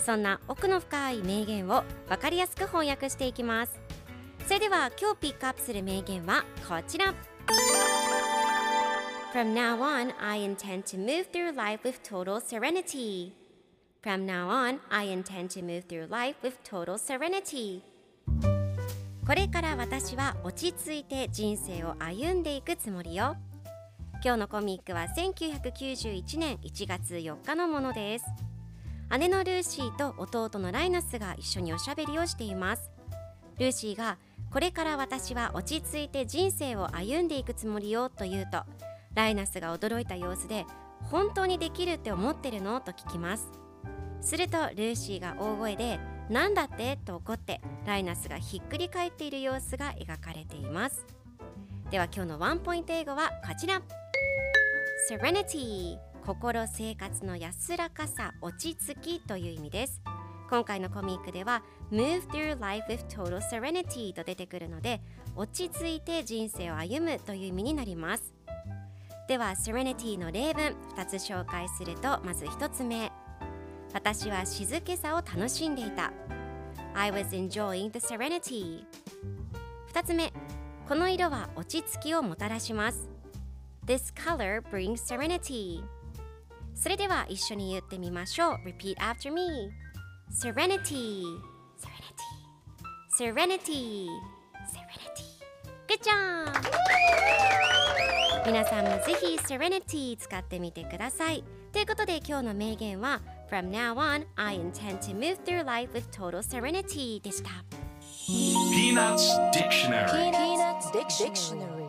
そんな奥の深い名言を分かりやすく翻訳していきますそれでは今日ピックアップする名言はこちら From now on, I intend to move through life with total serenity. From now on, I intend to move through life with total serenity. これから私は落ち着いて人生を歩んでいくつもりよ。今日のコミックは1991年1月4日のものです。姉のルーシーと弟のライナスが一緒におしゃべりをしています。ルーシーがこれから私は落ち着いて人生を歩んでいくつもりよと言うと、ライナスが驚いた様子で本当にできるって思ってるのと聞きます。するとルーシーが大声で「なんだって?」と怒ってライナスがひっくり返っている様子が描かれていますでは今日のワンポイント英語はこちら Serenity 心生活の安らかさ落ち着きという意味です。今回のコミックでは Move through life with total serenity と出てくるので落ち着いて人生を歩むという意味になります。では Serenity の例文2つ紹介するとまず1つ目。私は静けさを楽しんでいた。I was enjoying the serenity 2つ目。この色は落ち着きをもたらします。This color brings serenity それでは一緒に言ってみましょう Repeat after me Serenity Serenity Serenity Serenity Good job! 皆さんもぜひ Serenity 使ってみてくださいということで今日の名言は From now on, I intend to move through life with total serenity でした。Peanuts Dictionary Peanuts Dictionary.